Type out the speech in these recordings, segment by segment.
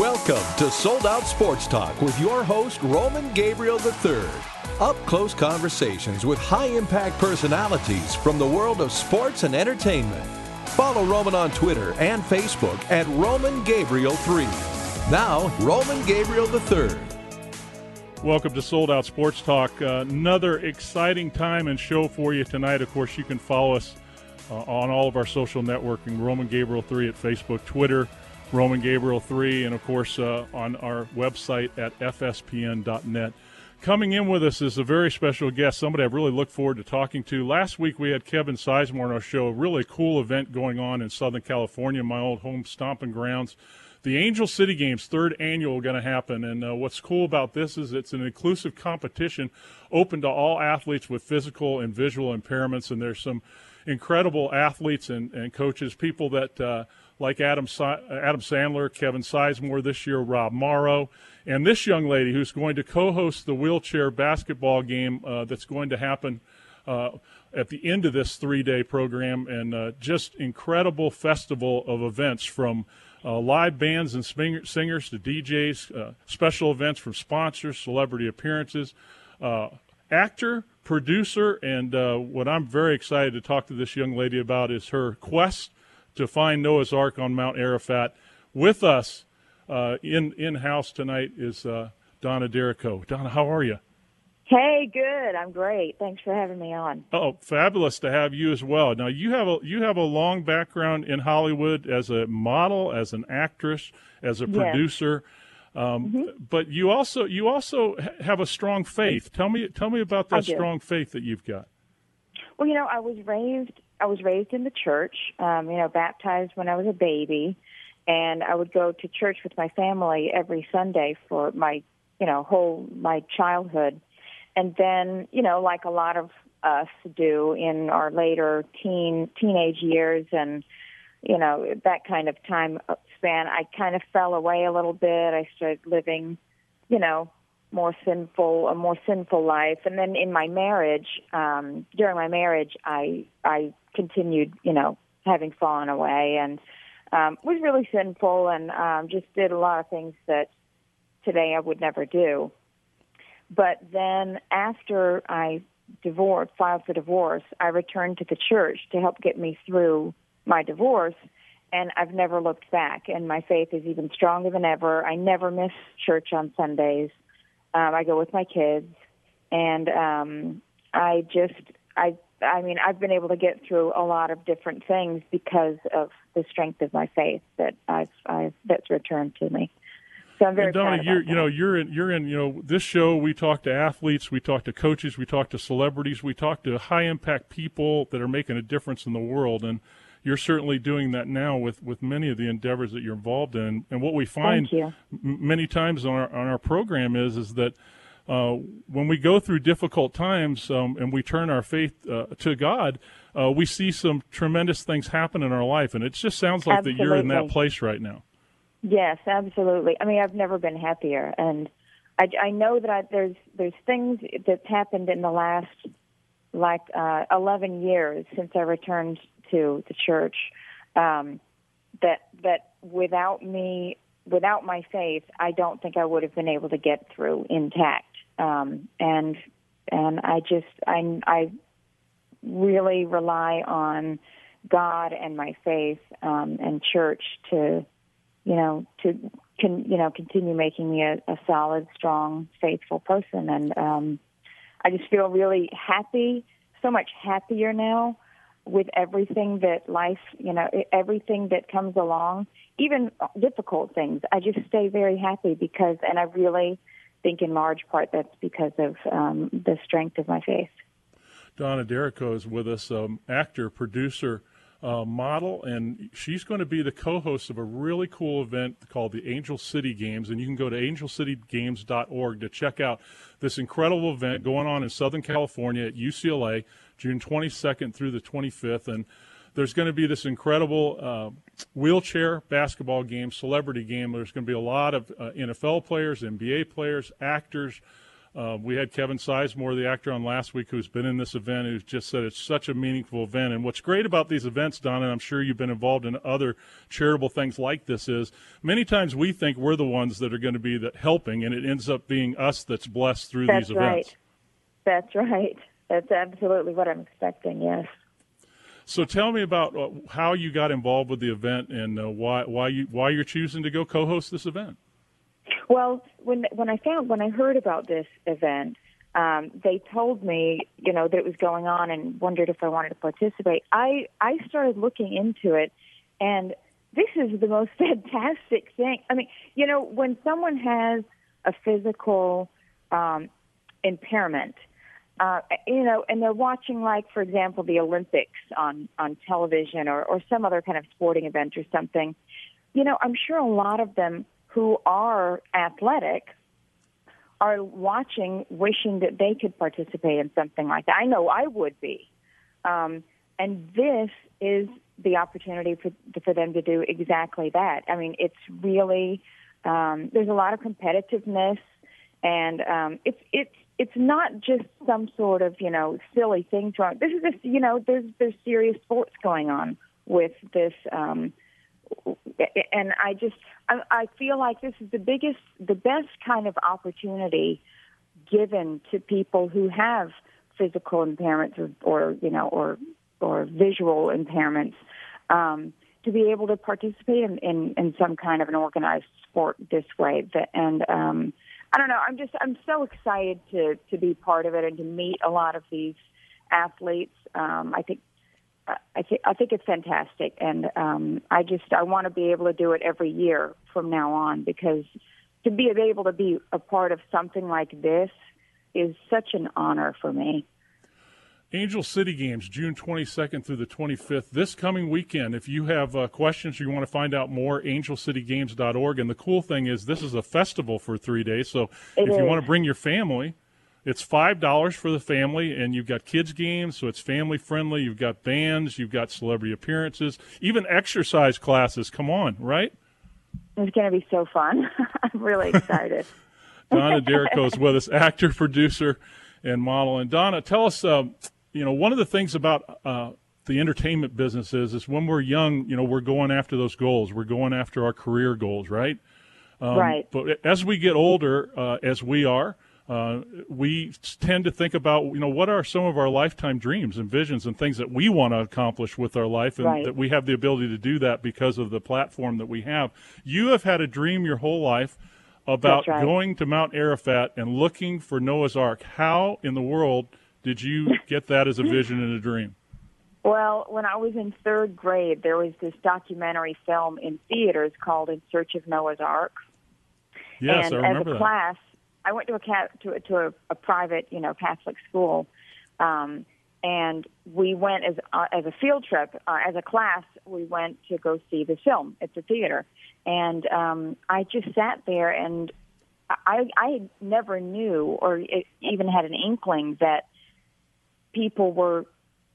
Welcome to Sold Out Sports Talk with your host, Roman Gabriel III. Up close conversations with high impact personalities from the world of sports and entertainment. Follow Roman on Twitter and Facebook at Roman Gabriel 3. Now, Roman Gabriel III. Welcome to Sold Out Sports Talk. Uh, another exciting time and show for you tonight. Of course, you can follow us uh, on all of our social networking Roman Gabriel 3 at Facebook, Twitter, Roman Gabriel 3, and of course uh, on our website at fspn.net. Coming in with us is a very special guest, somebody I've really looked forward to talking to. Last week we had Kevin Sizemore on our show, a really cool event going on in Southern California, my old home stomping grounds the Angel City Games third annual going to happen, and uh, what's cool about this is it's an inclusive competition, open to all athletes with physical and visual impairments, and there's some incredible athletes and, and coaches, people that uh, like Adam Adam Sandler, Kevin Sizemore this year, Rob Morrow, and this young lady who's going to co-host the wheelchair basketball game uh, that's going to happen. Uh, at the end of this three-day program, and uh, just incredible festival of events from uh, live bands and singers to DJs, uh, special events from sponsors, celebrity appearances, uh, actor, producer, and uh, what I'm very excited to talk to this young lady about is her quest to find Noah's Ark on Mount Arafat. With us uh, in in house tonight is uh, Donna D'Errico. Donna, how are you? Hey, good. I'm great. Thanks for having me on. Oh, fabulous to have you as well. Now you have a you have a long background in Hollywood as a model, as an actress, as a yes. producer. Um, mm-hmm. But you also you also have a strong faith. Tell me tell me about that strong faith that you've got. Well, you know, I was raised I was raised in the church. Um, you know, baptized when I was a baby, and I would go to church with my family every Sunday for my you know whole my childhood and then you know like a lot of us do in our later teen teenage years and you know that kind of time span i kind of fell away a little bit i started living you know more sinful a more sinful life and then in my marriage um during my marriage i i continued you know having fallen away and um was really sinful and um just did a lot of things that today i would never do but then after I divorced, filed for divorce, I returned to the church to help get me through my divorce. And I've never looked back. And my faith is even stronger than ever. I never miss church on Sundays. Um, I go with my kids. And um, I just, I, I mean, I've been able to get through a lot of different things because of the strength of my faith that I've, I've that's returned to me. So I'm very and Donna, you're, you know, you're in, you're in, you know, this show. We talk to athletes, we talk to coaches, we talk to celebrities, we talk to high impact people that are making a difference in the world, and you're certainly doing that now with, with many of the endeavors that you're involved in. And what we find m- many times on our on our program is is that. Uh, when we go through difficult times um, and we turn our faith uh, to God, uh, we see some tremendous things happen in our life, and it just sounds like Absolutely. that you're in that place right now. Yes, absolutely. I mean, I've never been happier, and I, I know that I, there's there's things that's happened in the last like uh, 11 years since I returned to the church um, that that without me without my faith, I don't think I would have been able to get through intact. Um, and and I just I I really rely on God and my faith um, and church to you know, to can you know continue making me a, a solid, strong, faithful person. And um, I just feel really happy, so much happier now with everything that life, you know, everything that comes along, even difficult things. I just stay very happy because, and I really think in large part that's because of um, the strength of my faith. Donna D'Errico is with us, um, actor, producer, uh, model, and she's going to be the co-host of a really cool event called the Angel City Games, and you can go to angelcitygames.org to check out this incredible event going on in Southern California at UCLA, June 22nd through the 25th, and there's going to be this incredible uh, wheelchair basketball game, celebrity game. There's going to be a lot of uh, NFL players, NBA players, actors. Uh, we had Kevin Sizemore, the actor, on last week who's been in this event, who's just said it's such a meaningful event. And what's great about these events, Don, and I'm sure you've been involved in other charitable things like this, is many times we think we're the ones that are going to be the helping, and it ends up being us that's blessed through that's these events. That's right. That's right. That's absolutely what I'm expecting. Yes. So tell me about uh, how you got involved with the event and uh, why why you why you're choosing to go co-host this event. Well, when when I found when I heard about this event, um, they told me, you know, that it was going on, and wondered if I wanted to participate. I I started looking into it, and this is the most fantastic thing. I mean, you know, when someone has a physical um, impairment, uh, you know, and they're watching, like, for example, the Olympics on on television or or some other kind of sporting event or something. You know, I'm sure a lot of them who are athletic are watching, wishing that they could participate in something like that. I know I would be. Um, and this is the opportunity for, for them to do exactly that. I mean, it's really, um, there's a lot of competitiveness and um, it's, it's, it's not just some sort of, you know, silly thing. To, this is, just, you know, there's, there's serious sports going on with this, um, and I just I, I feel like this is the biggest, the best kind of opportunity given to people who have physical impairments or, or you know or or visual impairments um, to be able to participate in, in, in some kind of an organized sport this way. That, and um, I don't know. I'm just I'm so excited to to be part of it and to meet a lot of these athletes. Um, I think I think I think it's fantastic, and um, I just I want to be able to do it every year from now on because to be able to be a part of something like this is such an honor for me. Angel City Games, June 22nd through the 25th, this coming weekend. If you have uh, questions or you want to find out more, angelcitygames.org. And the cool thing is, this is a festival for three days. So it if is. you want to bring your family, it's five dollars for the family, and you've got kids games, so it's family friendly. You've got bands, you've got celebrity appearances, even exercise classes. Come on, right? It's going to be so fun. I'm really excited. Donna D'Errico is with us, actor, producer, and model. And Donna, tell us, uh, you know, one of the things about uh, the entertainment business is, is when we're young, you know, we're going after those goals. We're going after our career goals, right? Um, right. But as we get older, uh, as we are, uh, we tend to think about, you know, what are some of our lifetime dreams and visions and things that we want to accomplish with our life, and right. that we have the ability to do that because of the platform that we have. You have had a dream your whole life about right. going to Mount Arafat and looking for Noah's Ark. How in the world did you get that as a vision and a dream? Well, when I was in third grade, there was this documentary film in theaters called In Search of Noah's Ark. Yes, and I remember as a that. class, I went to a cat to, to a, a private, you know, Catholic school, um, and we went as uh, as a field trip uh, as a class. We went to go see the film at the theater, and um, I just sat there and I I never knew or even had an inkling that people were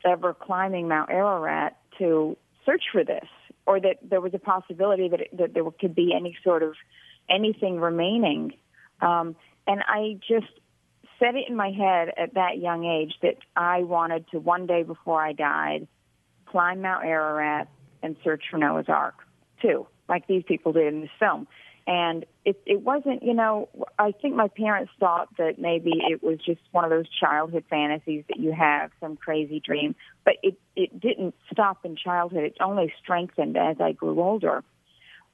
ever climbing Mount Ararat to search for this, or that there was a possibility that it, that there could be any sort of anything remaining. Um, and I just set it in my head at that young age that I wanted to one day before I died climb Mount Ararat and search for Noah's Ark too, like these people did in this film. And it it wasn't, you know, I think my parents thought that maybe it was just one of those childhood fantasies that you have, some crazy dream. But it it didn't stop in childhood. It only strengthened as I grew older.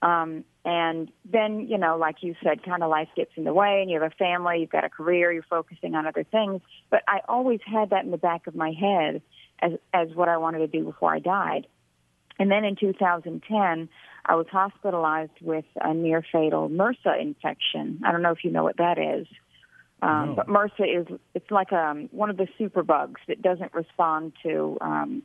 Um, and then, you know, like you said, kind of life gets in the way and you have a family, you've got a career, you're focusing on other things. But I always had that in the back of my head as, as what I wanted to do before I died. And then in 2010, I was hospitalized with a near fatal MRSA infection. I don't know if you know what that is. Um, no. But MRSA is, it's like um, one of the super bugs that doesn't respond to, um,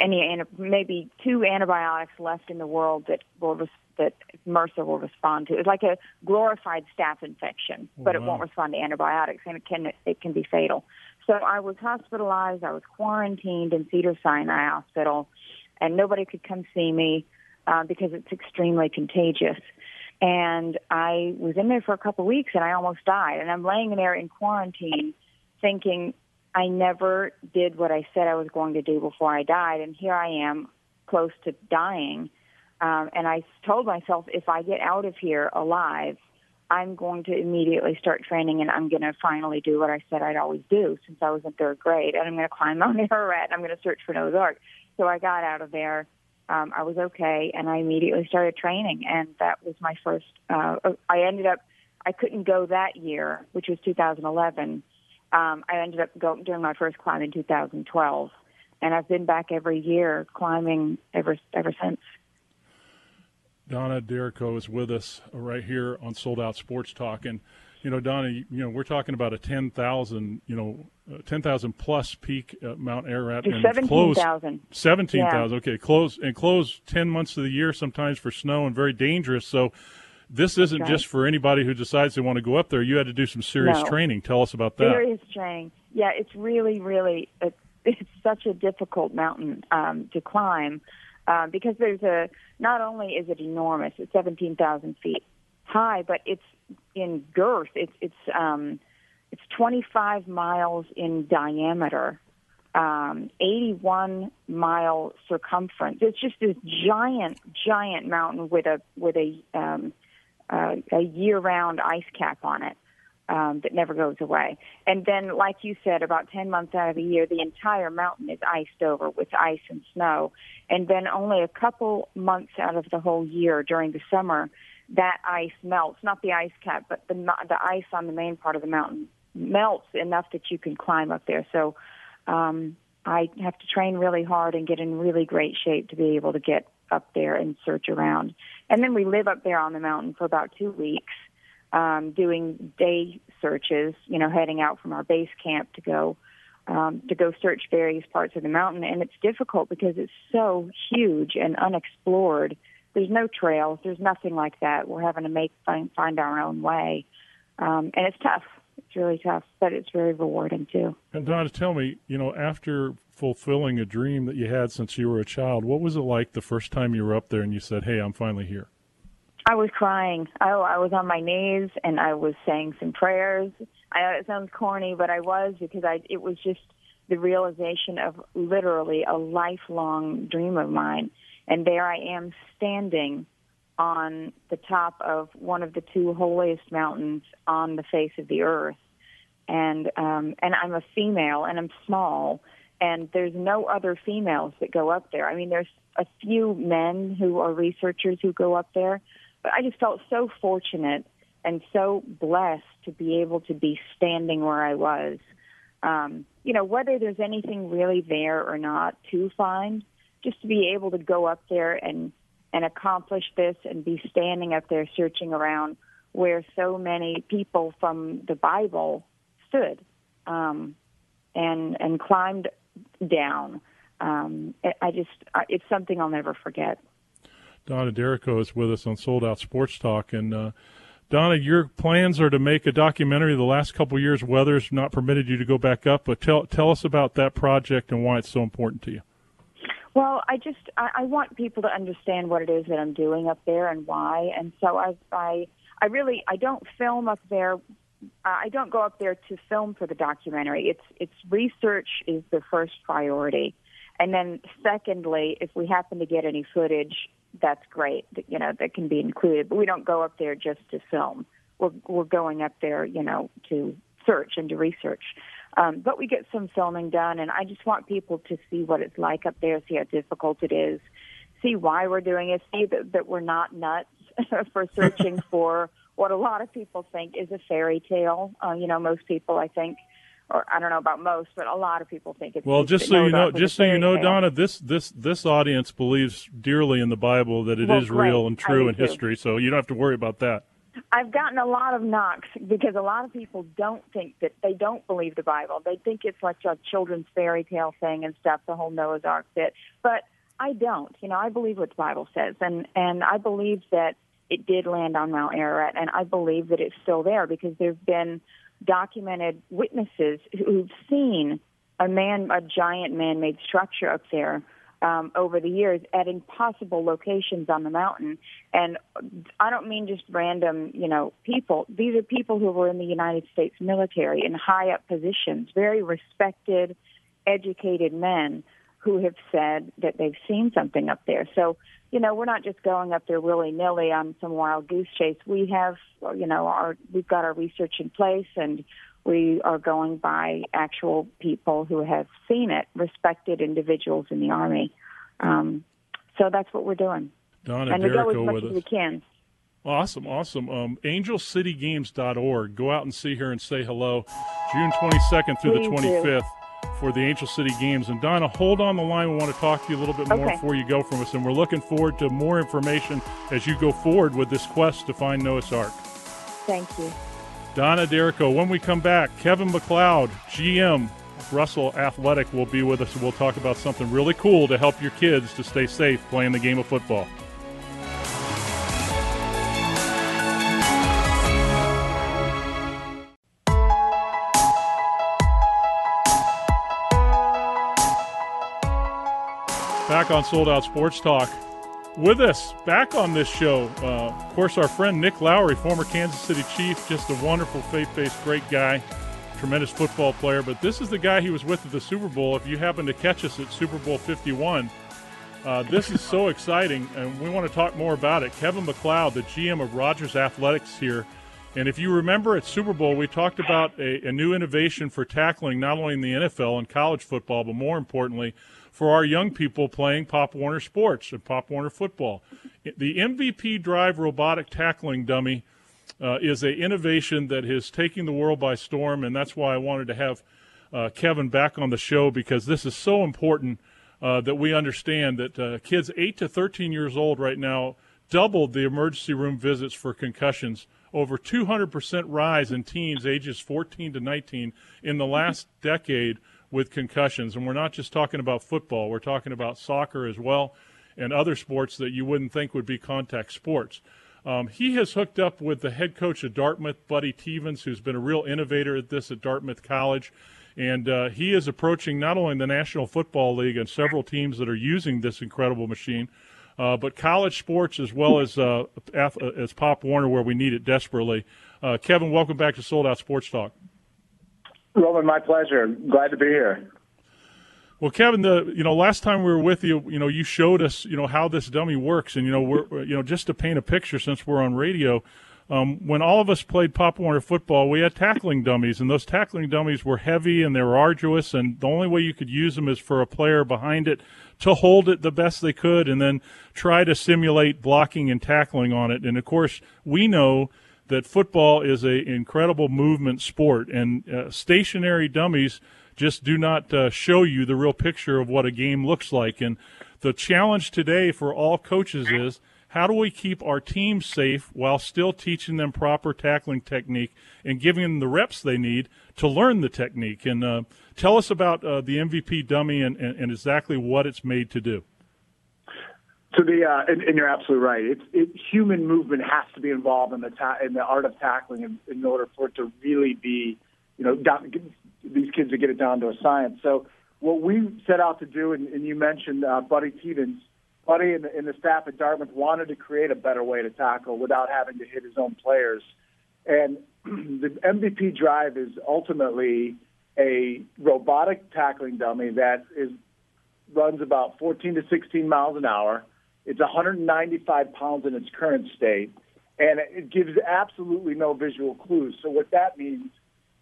any maybe two antibiotics left in the world that will res- that MRSA will respond to. It's like a glorified staph infection, but wow. it won't respond to antibiotics, and it can it can be fatal. So I was hospitalized. I was quarantined in Cedar Sinai Hospital, and nobody could come see me uh, because it's extremely contagious. And I was in there for a couple of weeks and I almost died. And I'm laying in there in quarantine thinking I never did what I said I was going to do before I died. And here I am close to dying. Um, and I told myself if I get out of here alive, I'm going to immediately start training and I'm going to finally do what I said I'd always do since I was in third grade. And I'm going to climb Mount Ararat. And I'm going to search for Noah's Ark. So I got out of there. Um, I was okay, and I immediately started training, and that was my first. Uh, I ended up. I couldn't go that year, which was 2011. Um, I ended up going doing my first climb in 2012, and I've been back every year climbing ever ever since. Donna D'Errico is with us right here on Sold Out Sports Talk, and you know, Donna, you, know, we're talking about a 10,000, you know, uh, 10,000 plus peak at Mount Ararat and 17,000. 17,000. Yeah. Okay. Close and close 10 months of the year sometimes for snow and very dangerous. So this isn't right. just for anybody who decides they want to go up there. You had to do some serious no. training. Tell us about that. Serious training. Yeah, it's really, really, it's, it's such a difficult mountain um, to climb uh, because there's a, not only is it enormous, it's 17,000 feet high, but it's in girth. It's it's um, it's 25 miles in diameter, um, 81 mile circumference. It's just this giant, giant mountain with a with a um, uh, a year-round ice cap on it um, that never goes away. And then, like you said, about 10 months out of the year, the entire mountain is iced over with ice and snow. And then only a couple months out of the whole year during the summer, that ice melts, not the ice cap, but the the ice on the main part of the mountain melts enough that you can climb up there. So um, I have to train really hard and get in really great shape to be able to get up there and search around. And then we live up there on the mountain for about two weeks, um, doing day searches. You know, heading out from our base camp to go um, to go search various parts of the mountain, and it's difficult because it's so huge and unexplored there's no trails. There's nothing like that. We're having to make find, find our own way, um, and it's tough. It's really tough, but it's very rewarding too. And Donna, tell me, you know, after fulfilling a dream that you had since you were a child, what was it like the first time you were up there and you said, "Hey, I'm finally here"? I was crying. I, I was on my knees and I was saying some prayers. I know it sounds corny, but I was because I it was just the realization of literally a lifelong dream of mine and there I am standing on the top of one of the two holiest mountains on the face of the earth. And um, and I'm a female and I'm small and there's no other females that go up there. I mean there's a few men who are researchers who go up there, but I just felt so fortunate and so blessed to be able to be standing where I was. Um, you know, whether there's anything really there or not to find, just to be able to go up there and and accomplish this and be standing up there searching around where so many people from the Bible stood um, and and climbed down. Um, I just it's something I'll never forget. Donna D'Errico is with us on Sold Out Sports Talk, and uh, Donna, your plans are to make a documentary. The last couple years, weather's not permitted you to go back up, but tell tell us about that project and why it's so important to you. Well, I just I, I want people to understand what it is that I'm doing up there and why, and so I I I really I don't film up there. I don't go up there to film for the documentary. It's it's research is the first priority, and then secondly, if we happen to get any footage, that's great. You know that can be included, but we don't go up there just to film. We're we're going up there, you know, to search and to research. Um, but we get some filming done, and I just want people to see what it's like up there, see how difficult it is, see why we're doing it, see that, that we're not nuts for searching for what a lot of people think is a fairy tale. Uh, you know, most people, I think, or I don't know about most, but a lot of people think it's. Well, just so you know, just so you know. Donna, this this this audience believes dearly in the Bible that it well, is real and true in too. history, so you don't have to worry about that. I've gotten a lot of knocks because a lot of people don't think that they don't believe the Bible. They think it's like a children's fairy tale thing and stuff, the whole Noah's Ark bit. But I don't. You know, I believe what the Bible says, and and I believe that it did land on Mount Ararat, and I believe that it's still there because there've been documented witnesses who've seen a man, a giant man-made structure up there um, over the years at impossible locations on the mountain. And I don't mean just random, you know, people. These are people who were in the United States military in high up positions, very respected, educated men who have said that they've seen something up there. So, you know, we're not just going up there willy nilly on some wild goose chase. We have, you know, our we've got our research in place and we are going by actual people who have seen it, respected individuals in the Army. Um, so that's what we're doing. Donna and we go as much as us. we can. Awesome, awesome. Um, AngelCityGames.org. Go out and see her and say hello. June 22nd through Please the 25th do. for the Angel City Games. And Donna, hold on the line. We want to talk to you a little bit more okay. before you go from us. And we're looking forward to more information as you go forward with this quest to find Noah's Ark. Thank you. Donna D'Errico. When we come back, Kevin McLeod, GM, Russell Athletic, will be with us, we'll talk about something really cool to help your kids to stay safe playing the game of football. Back on Sold Out Sports Talk. With us back on this show, uh, of course, our friend Nick Lowery, former Kansas City Chief, just a wonderful, faith based, great guy, tremendous football player. But this is the guy he was with at the Super Bowl. If you happen to catch us at Super Bowl 51, uh, this is so exciting, and we want to talk more about it. Kevin McLeod, the GM of Rogers Athletics here. And if you remember at Super Bowl, we talked about a, a new innovation for tackling not only in the NFL and college football, but more importantly, for our young people playing Pop Warner sports and Pop Warner football. The MVP Drive robotic tackling dummy uh, is an innovation that is taking the world by storm, and that's why I wanted to have uh, Kevin back on the show because this is so important uh, that we understand that uh, kids 8 to 13 years old right now doubled the emergency room visits for concussions over 200% rise in teens ages 14 to 19 in the last decade with concussions. And we're not just talking about football, we're talking about soccer as well and other sports that you wouldn't think would be contact sports. Um, he has hooked up with the head coach of Dartmouth, Buddy Teevens, who's been a real innovator at this at Dartmouth College. And uh, he is approaching not only the National Football League and several teams that are using this incredible machine, uh, but college sports as well as uh, as Pop Warner, where we need it desperately. Uh, Kevin, welcome back to Sold Out Sports Talk. Roman, my pleasure. Glad to be here. Well, Kevin, the you know last time we were with you, you know you showed us you know how this dummy works, and you know we're you know just to paint a picture since we're on radio. Um, when all of us played Pop Warner football, we had tackling dummies, and those tackling dummies were heavy and they were arduous, and the only way you could use them is for a player behind it to hold it the best they could, and then try to simulate blocking and tackling on it. And of course, we know that football is an incredible movement sport, and uh, stationary dummies just do not uh, show you the real picture of what a game looks like. And the challenge today for all coaches is how do we keep our team safe while still teaching them proper tackling technique and giving them the reps they need to learn the technique? And uh, tell us about uh, the MVP dummy and, and, and exactly what it's made to do. So the uh, and, and, you're absolutely right. It's it, human movement has to be involved in the ta- in the art of tackling in, in order for it to really be, you know, down, these kids to get it down to a science. So what we set out to do, and, and you mentioned uh, Buddy Teevens, Buddy and the, and the staff at Dartmouth wanted to create a better way to tackle without having to hit his own players. And the MVP drive is ultimately a robotic tackling dummy that is runs about 14 to 16 miles an hour it's 195 pounds in its current state, and it gives absolutely no visual clues. So what that means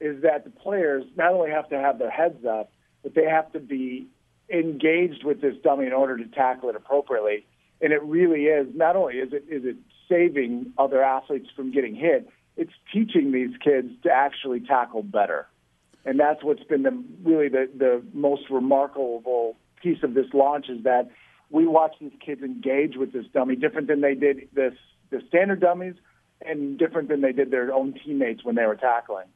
is that the players not only have to have their heads up, but they have to be engaged with this dummy in order to tackle it appropriately. And it really is not only is it is it saving other athletes from getting hit, it's teaching these kids to actually tackle better. And that's what's been the really the, the most remarkable piece of this launch is that we watch these kids engage with this dummy different than they did this the standard dummies and different than they did their own teammates when they were tackling.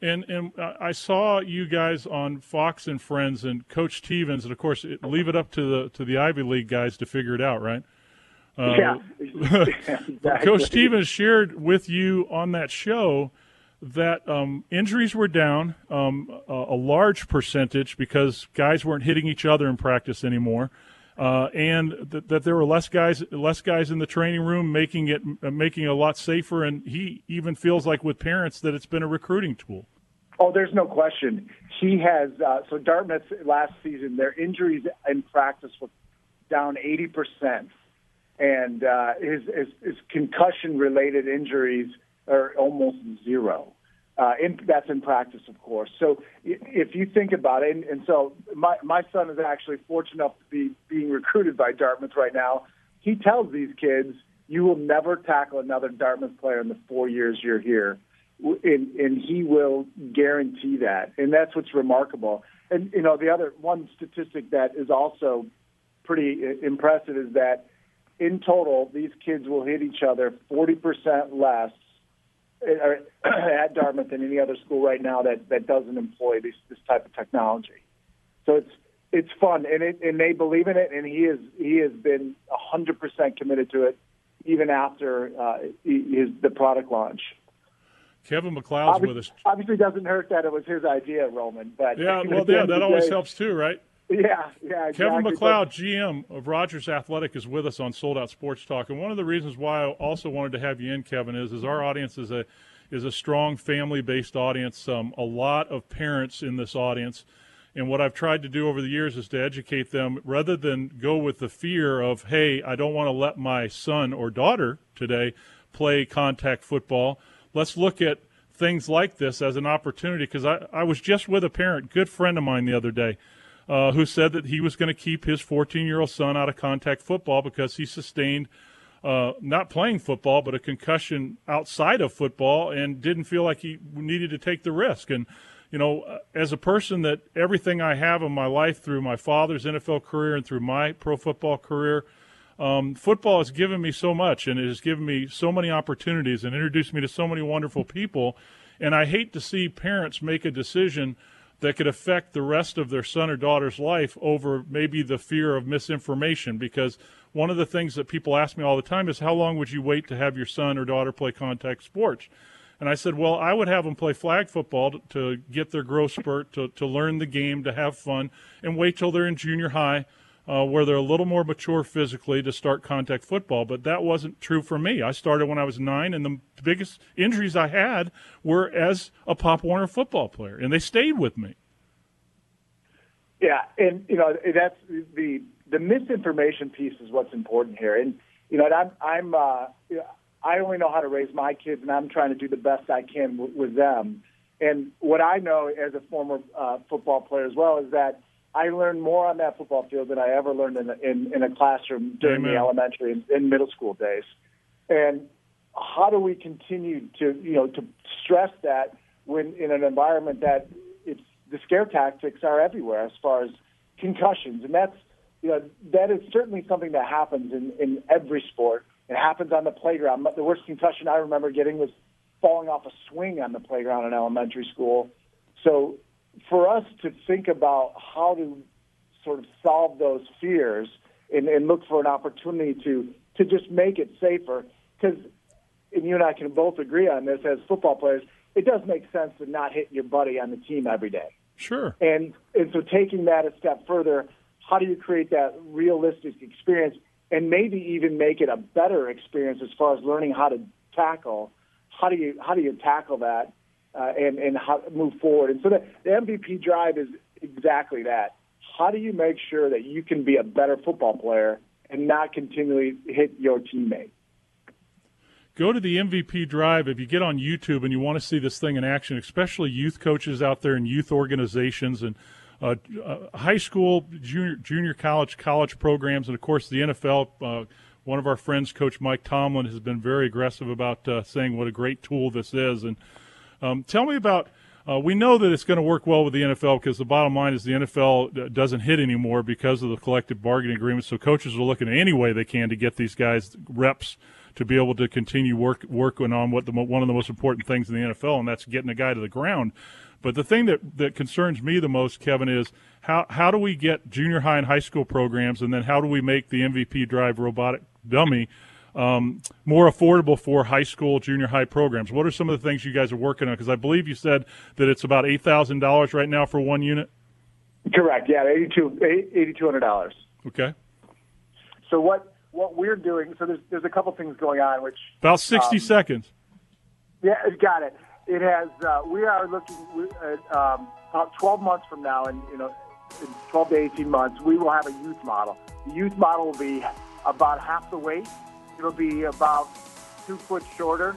And and I saw you guys on Fox and Friends and Coach Teevens, and of course, it, leave it up to the to the Ivy League guys to figure it out, right? Uh, yeah. exactly. Coach Teevens shared with you on that show that um, injuries were down um, a, a large percentage because guys weren't hitting each other in practice anymore uh, and th- that there were less guys less guys in the training room, making it uh, making it a lot safer. And he even feels like with parents that it's been a recruiting tool. Oh, there's no question. He has uh, so Dartmouth last season their injuries in practice were down 80 percent, and uh, his, his his concussion related injuries are almost zero. Uh, in, that's in practice, of course. So if you think about it, and, and so my my son is actually fortunate enough to be being recruited by Dartmouth right now. He tells these kids, "You will never tackle another Dartmouth player in the four years you're here," and, and he will guarantee that. And that's what's remarkable. And you know, the other one statistic that is also pretty impressive is that in total, these kids will hit each other 40% less at Dartmouth than any other school right now that that doesn't employ this this type of technology. So it's it's fun, and it, and they believe in it, and he is he has been hundred percent committed to it, even after uh, his the product launch. Kevin McLeod's obviously, with us. Obviously, doesn't hurt that it was his idea, Roman. But yeah, well, yeah, that always helps too, right? Yeah, yeah. Exactly. Kevin McLeod, GM of Rogers Athletic, is with us on Sold Out Sports Talk, and one of the reasons why I also wanted to have you in, Kevin, is is our audience is a is a strong family based audience. Um, a lot of parents in this audience. And what I've tried to do over the years is to educate them rather than go with the fear of, hey, I don't want to let my son or daughter today play contact football. Let's look at things like this as an opportunity because I, I was just with a parent, good friend of mine the other day, uh, who said that he was going to keep his 14 year old son out of contact football because he sustained uh, not playing football, but a concussion outside of football, and didn't feel like he needed to take the risk. And you know, as a person that everything I have in my life through my father's NFL career and through my pro football career, um, football has given me so much, and it has given me so many opportunities and introduced me to so many wonderful people. And I hate to see parents make a decision that could affect the rest of their son or daughter's life over maybe the fear of misinformation because one of the things that people ask me all the time is how long would you wait to have your son or daughter play contact sports? And I said, well, I would have them play flag football to, to get their growth spurt, to, to learn the game, to have fun, and wait till they're in junior high uh, where they're a little more mature physically to start contact football. But that wasn't true for me. I started when I was nine, and the biggest injuries I had were as a Pop Warner football player, and they stayed with me. Yeah, and you know that's the the misinformation piece is what's important here. And you know, I'm I'm uh, I only know how to raise my kids, and I'm trying to do the best I can w- with them. And what I know as a former uh, football player as well is that I learned more on that football field than I ever learned in a, in, in a classroom during Amen. the elementary and, and middle school days. And how do we continue to you know to stress that when in an environment that it's the scare tactics are everywhere as far as concussions, and that's you know, that is certainly something that happens in, in every sport. It happens on the playground. The worst concussion I remember getting was falling off a swing on the playground in elementary school. So for us to think about how to sort of solve those fears and, and look for an opportunity to to just make it safer, because and you and I can both agree on this as football players, it does make sense to not hit your buddy on the team every day. Sure. And and so taking that a step further, how do you create that realistic experience and maybe even make it a better experience as far as learning how to tackle? How do you how do you tackle that uh, and and how move forward? And so the, the MVP drive is exactly that. How do you make sure that you can be a better football player and not continually hit your teammate? go to the MVP Drive if you get on YouTube and you want to see this thing in action, especially youth coaches out there and youth organizations and uh, uh, high school, junior, junior college, college programs, and of course the NFL. Uh, one of our friends, Coach Mike Tomlin, has been very aggressive about uh, saying what a great tool this is. And um, tell me about. Uh, we know that it's going to work well with the NFL because the bottom line is the NFL doesn't hit anymore because of the collective bargaining agreement. So coaches are looking any way they can to get these guys reps to be able to continue work working on what the one of the most important things in the NFL, and that's getting a guy to the ground. But the thing that, that concerns me the most, Kevin, is how, how do we get junior high and high school programs, and then how do we make the MVP Drive robotic dummy um, more affordable for high school, junior high programs? What are some of the things you guys are working on? Because I believe you said that it's about eight thousand dollars right now for one unit. Correct. Yeah, eighty two eighty two hundred dollars. Okay. So what what we're doing? So there's there's a couple things going on, which about 60 um, seconds. Yeah, got it. It has. Uh, we are looking at um, about 12 months from now, and you know, in 12 to 18 months, we will have a youth model. The youth model will be about half the weight. It'll be about two foot shorter,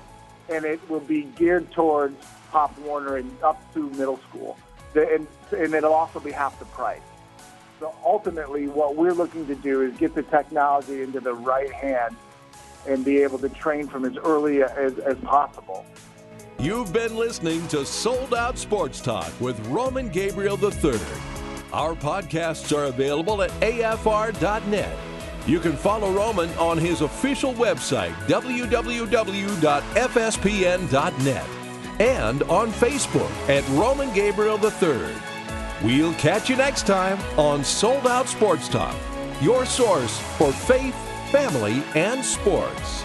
and it will be geared towards Pop Warner and up to middle school. And, and it'll also be half the price. So ultimately, what we're looking to do is get the technology into the right hands and be able to train from as early as, as possible. You've been listening to Sold Out Sports Talk with Roman Gabriel III. Our podcasts are available at afr.net. You can follow Roman on his official website, www.fspn.net, and on Facebook at Roman Gabriel III. We'll catch you next time on Sold Out Sports Talk, your source for faith, family, and sports.